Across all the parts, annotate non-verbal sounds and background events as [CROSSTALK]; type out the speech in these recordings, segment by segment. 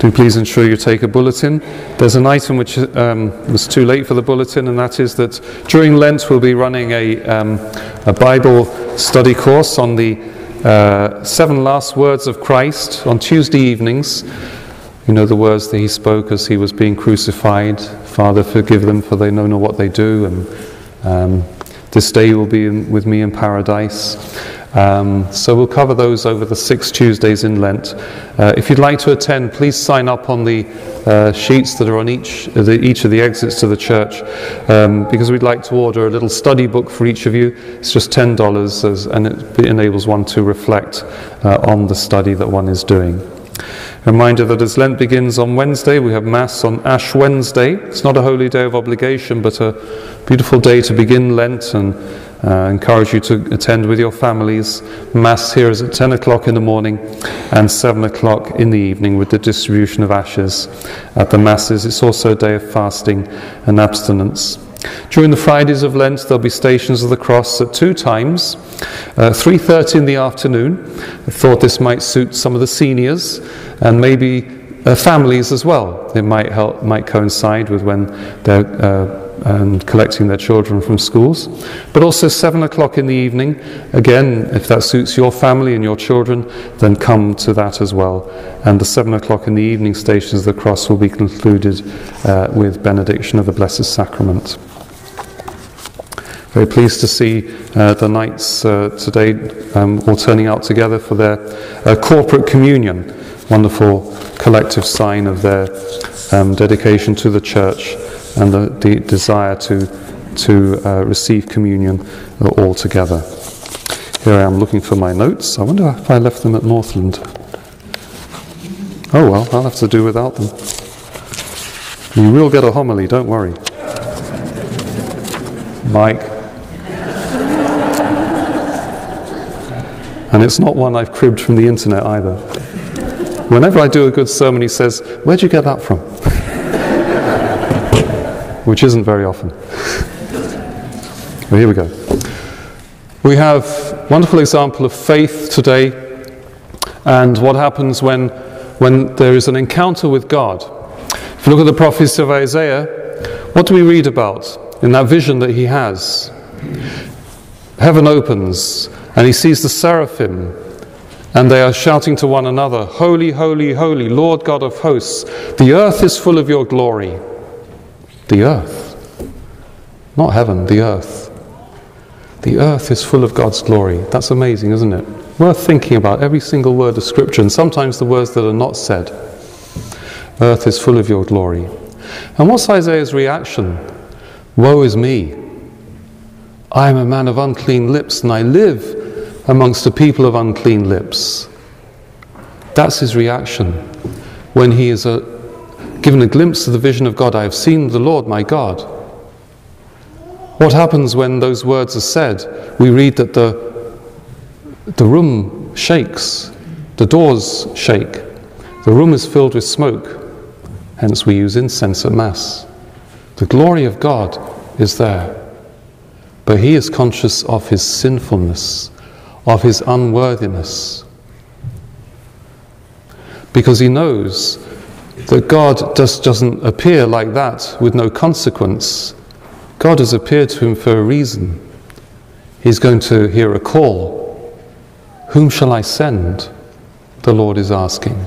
do please ensure you take a bulletin. There's an item which um, was too late for the bulletin, and that is that during Lent we'll be running a, um, a Bible study course on the uh, seven last words of Christ on Tuesday evenings. You know the words that he spoke as he was being crucified Father, forgive them, for they know not what they do. And um, this day will be in, with me in paradise. Um, so we'll cover those over the six Tuesdays in Lent. Uh, if you'd like to attend, please sign up on the uh, sheets that are on each, uh, the, each of the exits to the church um, because we'd like to order a little study book for each of you. It's just $10 as, and it enables one to reflect uh, on the study that one is doing. Reminder that as Lent begins on Wednesday, we have Mass on Ash Wednesday. It's not a holy day of obligation, but a beautiful day to begin Lent and uh, encourage you to attend with your families. Mass here is at 10 o'clock in the morning and 7 o'clock in the evening with the distribution of ashes at the Masses. It's also a day of fasting and abstinence. During the Fridays of Lent, there'll be stations of the cross at two times, uh, 3.30 in the afternoon. I thought this might suit some of the seniors and maybe uh, families as well. It might help, might coincide with when they're uh, and collecting their children from schools. But also seven o'clock in the evening. Again, if that suits your family and your children, then come to that as well. And the seven o'clock in the evening stations of the cross will be concluded uh, with benediction of the Blessed Sacrament. Very pleased to see uh, the Knights uh, today um, all turning out together for their uh, corporate communion wonderful collective sign of their um, dedication to the church and the, the desire to, to uh, receive communion all together. Here I am looking for my notes. I wonder if I left them at Northland. Oh well, I'll have to do without them. You will get a homily, don't worry. Mike. And it's not one I've cribbed from the internet either. Whenever I do a good sermon, he says, Where'd you get that from? Which isn't very often. Well, here we go. We have a wonderful example of faith today and what happens when, when there is an encounter with God. If you look at the prophecy of Isaiah, what do we read about in that vision that he has? Heaven opens and he sees the seraphim and they are shouting to one another, Holy, holy, holy, Lord God of hosts, the earth is full of your glory. The earth. Not heaven, the earth. The earth is full of God's glory. That's amazing, isn't it? Worth thinking about every single word of Scripture, and sometimes the words that are not said. Earth is full of your glory. And what's Isaiah's reaction? Woe is me. I am a man of unclean lips, and I live amongst a people of unclean lips. That's his reaction when he is a, given a glimpse of the vision of God. I have seen the Lord my God. What happens when those words are said? We read that the, the room shakes, the doors shake, the room is filled with smoke. Hence, we use incense at Mass. The glory of God is there, but he is conscious of his sinfulness of his unworthiness. Because he knows that God just doesn't appear like that with no consequence. God has appeared to him for a reason. He's going to hear a call. Whom shall I send? The Lord is asking.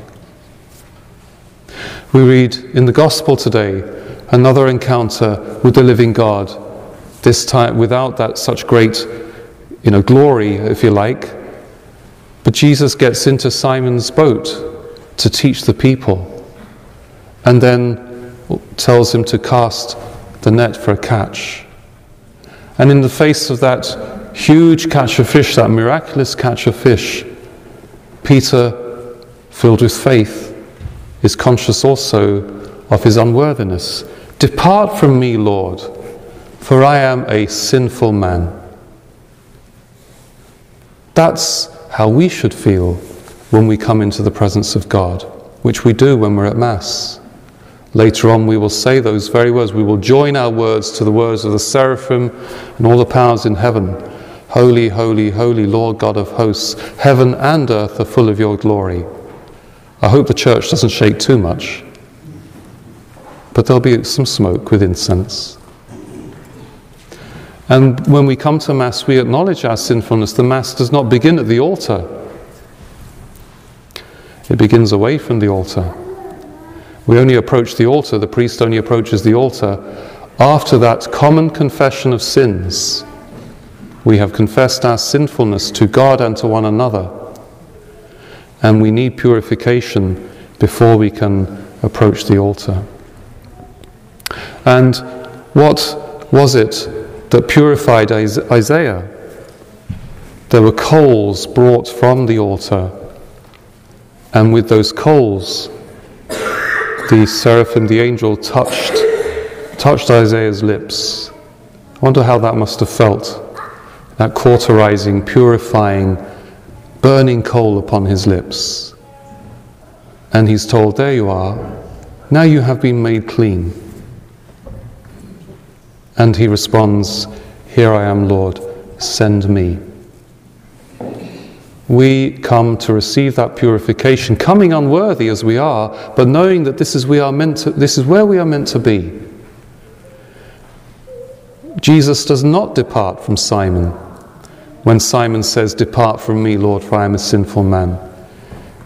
We read in the Gospel today another encounter with the living God, this time without that such great you know, glory, if you like. But Jesus gets into Simon's boat to teach the people and then tells him to cast the net for a catch. And in the face of that huge catch of fish, that miraculous catch of fish, Peter, filled with faith, is conscious also of his unworthiness. Depart from me, Lord, for I am a sinful man. That's how we should feel when we come into the presence of God, which we do when we're at Mass. Later on, we will say those very words. We will join our words to the words of the seraphim and all the powers in heaven. Holy, holy, holy Lord God of hosts, heaven and earth are full of your glory. I hope the church doesn't shake too much, but there'll be some smoke with incense. And when we come to Mass, we acknowledge our sinfulness. The Mass does not begin at the altar, it begins away from the altar. We only approach the altar, the priest only approaches the altar after that common confession of sins. We have confessed our sinfulness to God and to one another. And we need purification before we can approach the altar. And what was it that purified Isaiah? There were coals brought from the altar. And with those coals, the seraphim, the angel, touched, touched Isaiah's lips. I wonder how that must have felt. That cauterizing, purifying, burning coal upon his lips. And he's told, There you are. Now you have been made clean. And he responds, Here I am, Lord, send me we come to receive that purification, coming unworthy as we are, but knowing that this is, we are meant to, this is where we are meant to be. Jesus does not depart from Simon when Simon says, Depart from me, Lord, for I am a sinful man.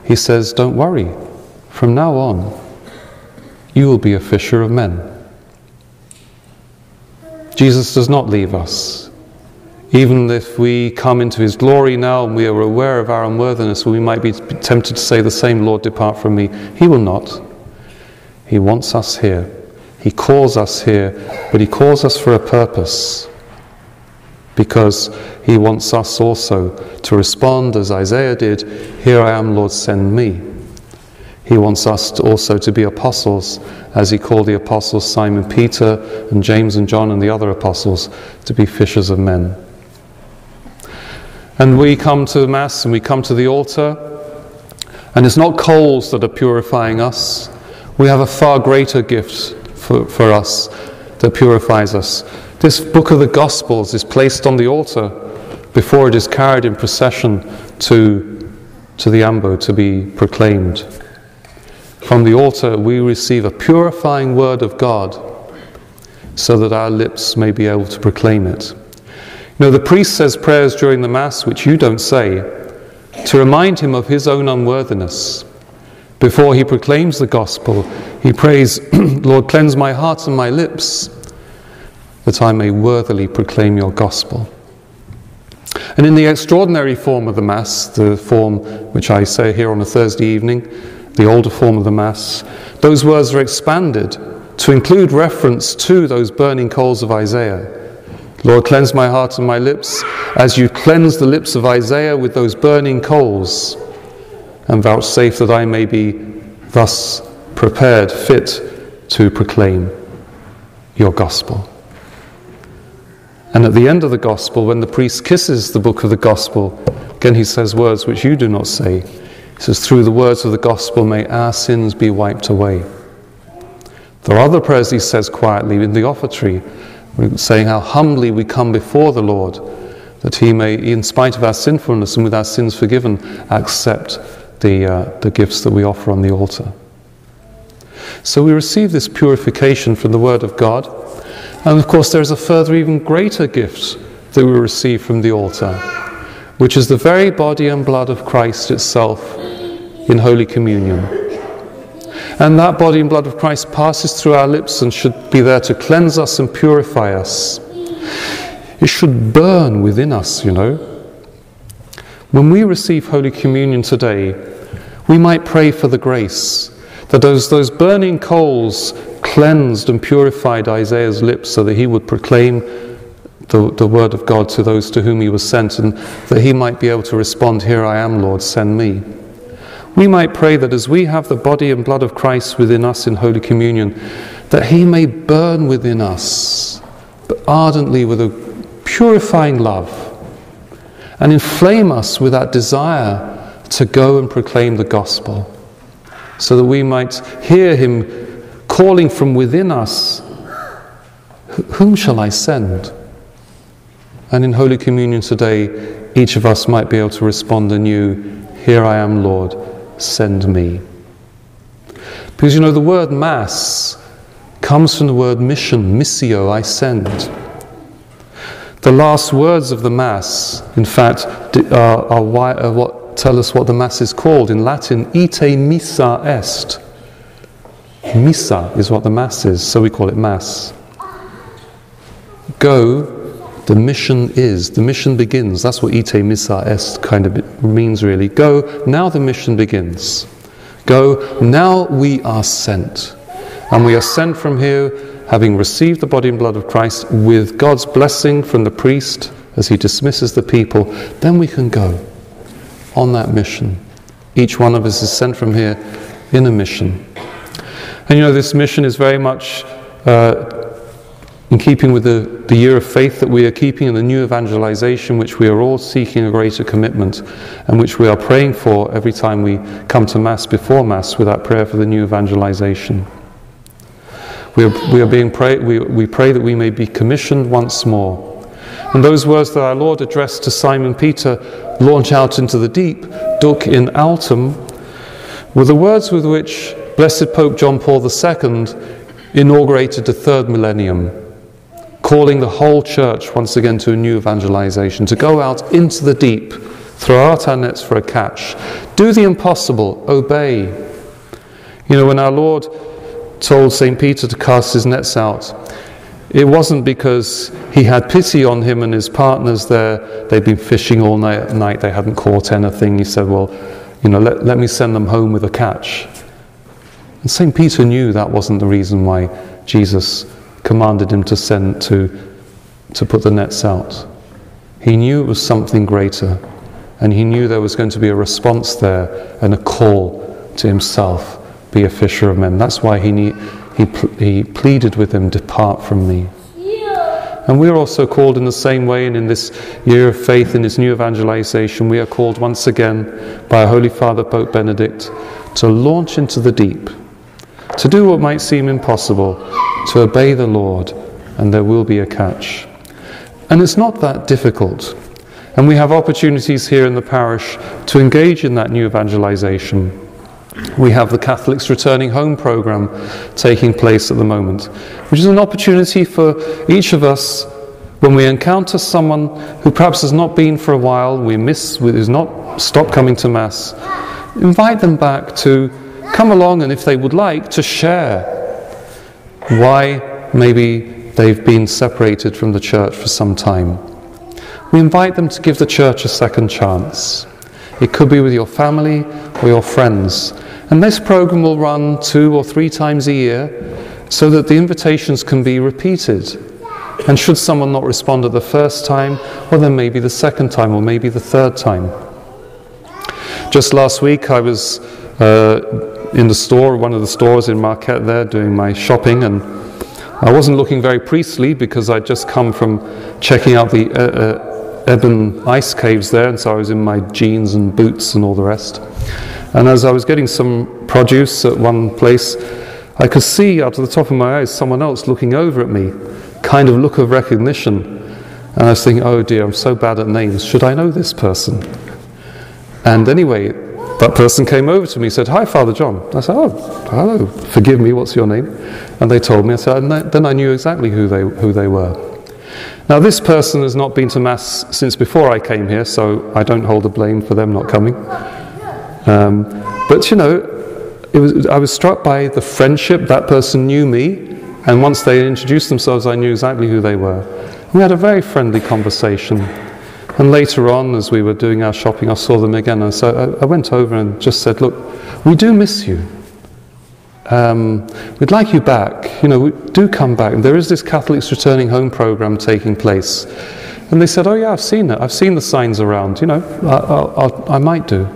He says, Don't worry, from now on, you will be a fisher of men. Jesus does not leave us. Even if we come into his glory now and we are aware of our unworthiness, we might be tempted to say the same, Lord, depart from me. He will not. He wants us here. He calls us here, but he calls us for a purpose. Because he wants us also to respond as Isaiah did Here I am, Lord, send me. He wants us to also to be apostles, as he called the apostles Simon Peter and James and John and the other apostles to be fishers of men. And we come to Mass and we come to the altar, and it's not coals that are purifying us. We have a far greater gift for, for us that purifies us. This book of the Gospels is placed on the altar before it is carried in procession to, to the ambo to be proclaimed. From the altar, we receive a purifying word of God so that our lips may be able to proclaim it. No, the priest says prayers during the Mass, which you don't say, to remind him of his own unworthiness. Before he proclaims the gospel, he prays, [CLEARS THROAT] Lord, cleanse my heart and my lips, that I may worthily proclaim your gospel. And in the extraordinary form of the Mass, the form which I say here on a Thursday evening, the older form of the Mass, those words are expanded to include reference to those burning coals of Isaiah. Lord, cleanse my heart and my lips as you cleanse the lips of Isaiah with those burning coals, and vouchsafe that I may be thus prepared, fit to proclaim your gospel. And at the end of the gospel, when the priest kisses the book of the gospel, again he says words which you do not say. He says, Through the words of the gospel, may our sins be wiped away. There are other prayers he says quietly in the offertory saying how humbly we come before the Lord, that He may, in spite of our sinfulness and with our sins forgiven, accept the, uh, the gifts that we offer on the altar. So we receive this purification from the Word of God. And of course, there's a further, even greater gift that we receive from the altar, which is the very body and blood of Christ itself in Holy Communion. And that body and blood of Christ passes through our lips and should be there to cleanse us and purify us. It should burn within us, you know. When we receive Holy Communion today, we might pray for the grace that those, those burning coals cleansed and purified Isaiah's lips so that he would proclaim the, the word of God to those to whom he was sent and that he might be able to respond, Here I am, Lord, send me. We might pray that as we have the body and blood of Christ within us in Holy Communion, that He may burn within us, ardently with a purifying love, and inflame us with that desire to go and proclaim the gospel, so that we might hear Him calling from within us, Whom shall I send? And in Holy Communion today, each of us might be able to respond anew, Here I am, Lord send me. Because you know, the word Mass comes from the word mission, missio, I send. The last words of the Mass, in fact, are, are, are what tell us what the Mass is called. In Latin, ite missa est. Missa is what the Mass is, so we call it Mass. Go, the mission is, the mission begins. That's what ite missa est kind of means, really. Go, now the mission begins. Go, now we are sent. And we are sent from here, having received the body and blood of Christ, with God's blessing from the priest as he dismisses the people. Then we can go on that mission. Each one of us is sent from here in a mission. And you know, this mission is very much uh, in keeping with the, the year of faith that we are keeping and the new evangelization, which we are all seeking a greater commitment and which we are praying for every time we come to Mass before Mass with that prayer for the new evangelization. We are, we are being pray, we, we pray that we may be commissioned once more. And those words that our Lord addressed to Simon Peter, launch out into the deep, duc in altum, were the words with which Blessed Pope John Paul II inaugurated the third millennium, calling the whole church once again to a new evangelization, to go out into the deep, throw out our nets for a catch, do the impossible, obey. You know, when our Lord told St. Peter to cast his nets out, it wasn't because he had pity on him and his partners there. They'd been fishing all night, night. they hadn't caught anything. He said, Well, you know, let, let me send them home with a catch. And St. Peter knew that wasn't the reason why Jesus commanded him to send to, to put the nets out. He knew it was something greater, and he knew there was going to be a response there and a call to himself be a fisher of men. That's why he, need, he, he pleaded with him, Depart from me. And we're also called in the same way, and in this year of faith, in this new evangelization, we are called once again by our Holy Father Pope Benedict to launch into the deep to do what might seem impossible, to obey the Lord, and there will be a catch. And it's not that difficult. And we have opportunities here in the parish to engage in that new evangelization. We have the Catholics Returning Home program taking place at the moment, which is an opportunity for each of us when we encounter someone who perhaps has not been for a while, we miss, who's not stopped coming to Mass, invite them back to come along and if they would like to share why maybe they've been separated from the church for some time. We invite them to give the church a second chance. It could be with your family or your friends. And this program will run two or three times a year so that the invitations can be repeated. And should someone not respond at the first time, well, then maybe the second time or maybe the third time. Just last week, I was uh, in the store, one of the stores in Marquette there, doing my shopping, and I wasn't looking very priestly because I'd just come from checking out the uh, uh, Eben ice caves there, and so I was in my jeans and boots and all the rest. And as I was getting some produce at one place, I could see out of the top of my eyes someone else looking over at me, kind of look of recognition. And I was thinking, oh dear, I'm so bad at names. Should I know this person? And anyway, that person came over to me and said, Hi, Father John. I said, Oh, hello, forgive me, what's your name? And they told me, I said, and then I knew exactly who they, who they were. Now, this person has not been to Mass since before I came here, so I don't hold the blame for them not coming. Um, but, you know, was, I was struck by the friendship. That person knew me, and once they introduced themselves, I knew exactly who they were. We had a very friendly conversation. And later on, as we were doing our shopping, I saw them again. And so I, I went over and just said, Look, we do miss you. Um, we'd like you back. You know, do come back. And there is this Catholics Returning Home program taking place. And they said, Oh, yeah, I've seen it. I've seen the signs around. You know, I, I, I might do.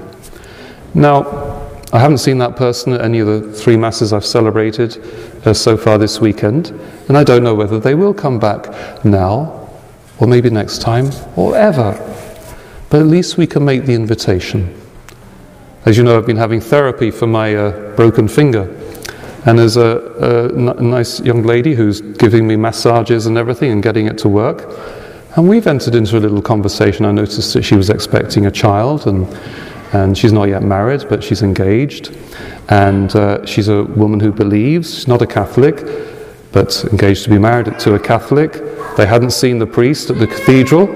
Now, I haven't seen that person at any of the three masses I've celebrated uh, so far this weekend, and I don't know whether they will come back now or maybe next time, or ever. But at least we can make the invitation. As you know, I've been having therapy for my uh, broken finger. And there's a, a, nice young lady who's giving me massages and everything and getting it to work. And we've entered into a little conversation. I noticed that she was expecting a child, and and she's not yet married, but she's engaged. And uh, she's a woman who believes. She's not a Catholic, but engaged to be married to a Catholic. They hadn't seen the priest at the cathedral,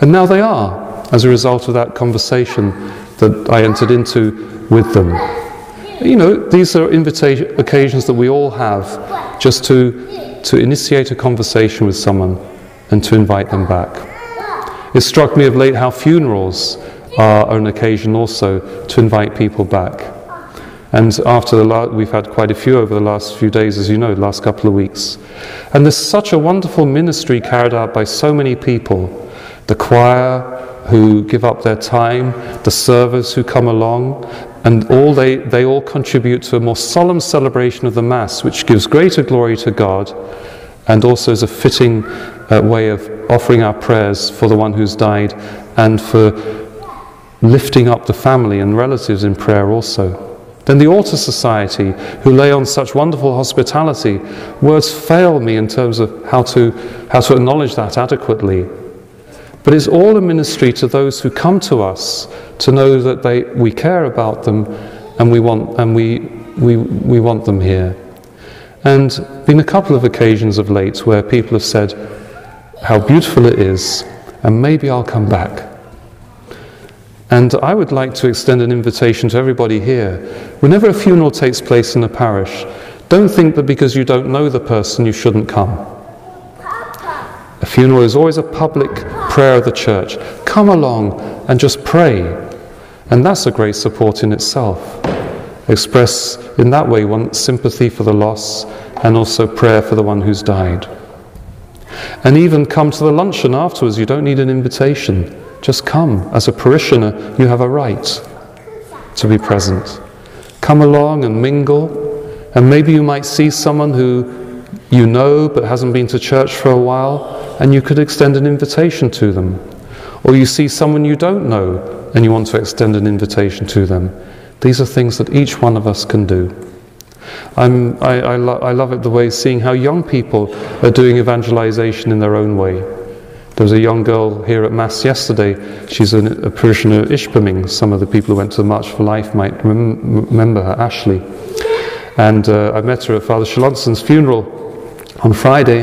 and now they are, as a result of that conversation that I entered into with them. You know, these are invitation, occasions that we all have just to, to initiate a conversation with someone and to invite them back. It struck me of late how funerals are an occasion also to invite people back. And after the la- we've had quite a few over the last few days, as you know, last couple of weeks. And there's such a wonderful ministry carried out by so many people the choir who give up their time, the servers who come along, and all they, they all contribute to a more solemn celebration of the Mass, which gives greater glory to God and also is a fitting uh, way of offering our prayers for the one who's died and for lifting up the family and relatives in prayer also. Then the Altar Society, who lay on such wonderful hospitality, words fail me in terms of how to, how to acknowledge that adequately. But it's all a ministry to those who come to us to know that they, we care about them and we want, and we, we, we want them here. And been a couple of occasions of late where people have said how beautiful it is, and maybe I'll come back. And I would like to extend an invitation to everybody here. Whenever a funeral takes place in a parish, don't think that because you don't know the person you shouldn't come. A funeral is always a public prayer of the church. Come along and just pray. And that's a great support in itself. Express in that way one sympathy for the loss and also prayer for the one who's died. And even come to the luncheon afterwards. You don't need an invitation. Just come. As a parishioner, you have a right to be present. Come along and mingle. And maybe you might see someone who you know but hasn't been to church for a while, and you could extend an invitation to them. Or you see someone you don't know and you want to extend an invitation to them. These are things that each one of us can do. I'm, I, I, lo- I love it the way seeing how young people are doing evangelization in their own way. There was a young girl here at Mass yesterday. She's a, a parishioner at Ishpeming. Some of the people who went to the March for Life might rem- remember her, Ashley. And uh, I met her at Father Shalonson's funeral on Friday,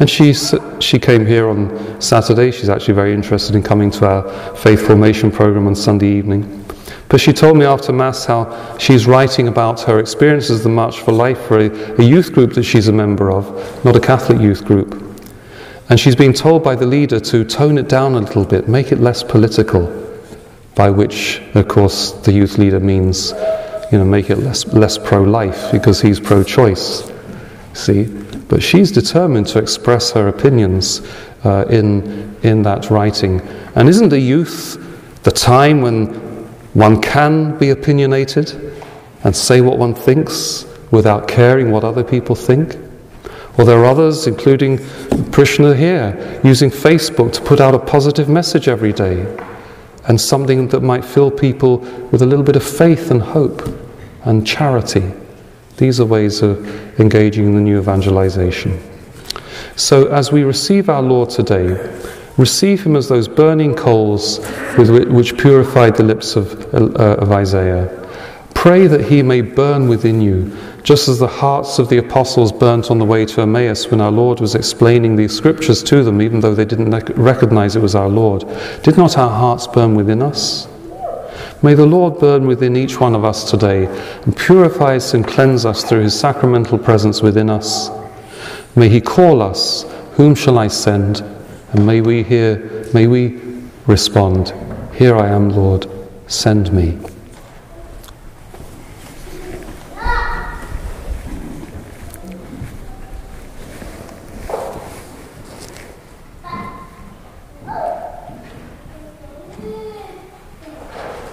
and she, she came here on Saturday. She's actually very interested in coming to our faith formation program on Sunday evening. But she told me after Mass how she's writing about her experiences of the March for Life for a, a youth group that she's a member of, not a Catholic youth group. And she's been told by the leader to tone it down a little bit, make it less political, by which, of course, the youth leader means, you know, make it less, less pro life because he's pro choice. See? But she's determined to express her opinions uh, in, in that writing. And isn't the youth the time when one can be opinionated and say what one thinks without caring what other people think? Or there are others, including parishioner here, using Facebook to put out a positive message every day and something that might fill people with a little bit of faith and hope and charity. These are ways of engaging in the new evangelization. So, as we receive our Lord today, receive him as those burning coals with which purified the lips of, uh, of Isaiah. Pray that he may burn within you just as the hearts of the apostles burnt on the way to Emmaus when our Lord was explaining these scriptures to them, even though they didn't recognize it was our Lord. Did not our hearts burn within us? May the Lord burn within each one of us today and purify us and cleanse us through his sacramental presence within us. May he call us, Whom shall I send? And may we hear, may we respond, Here I am, Lord, send me.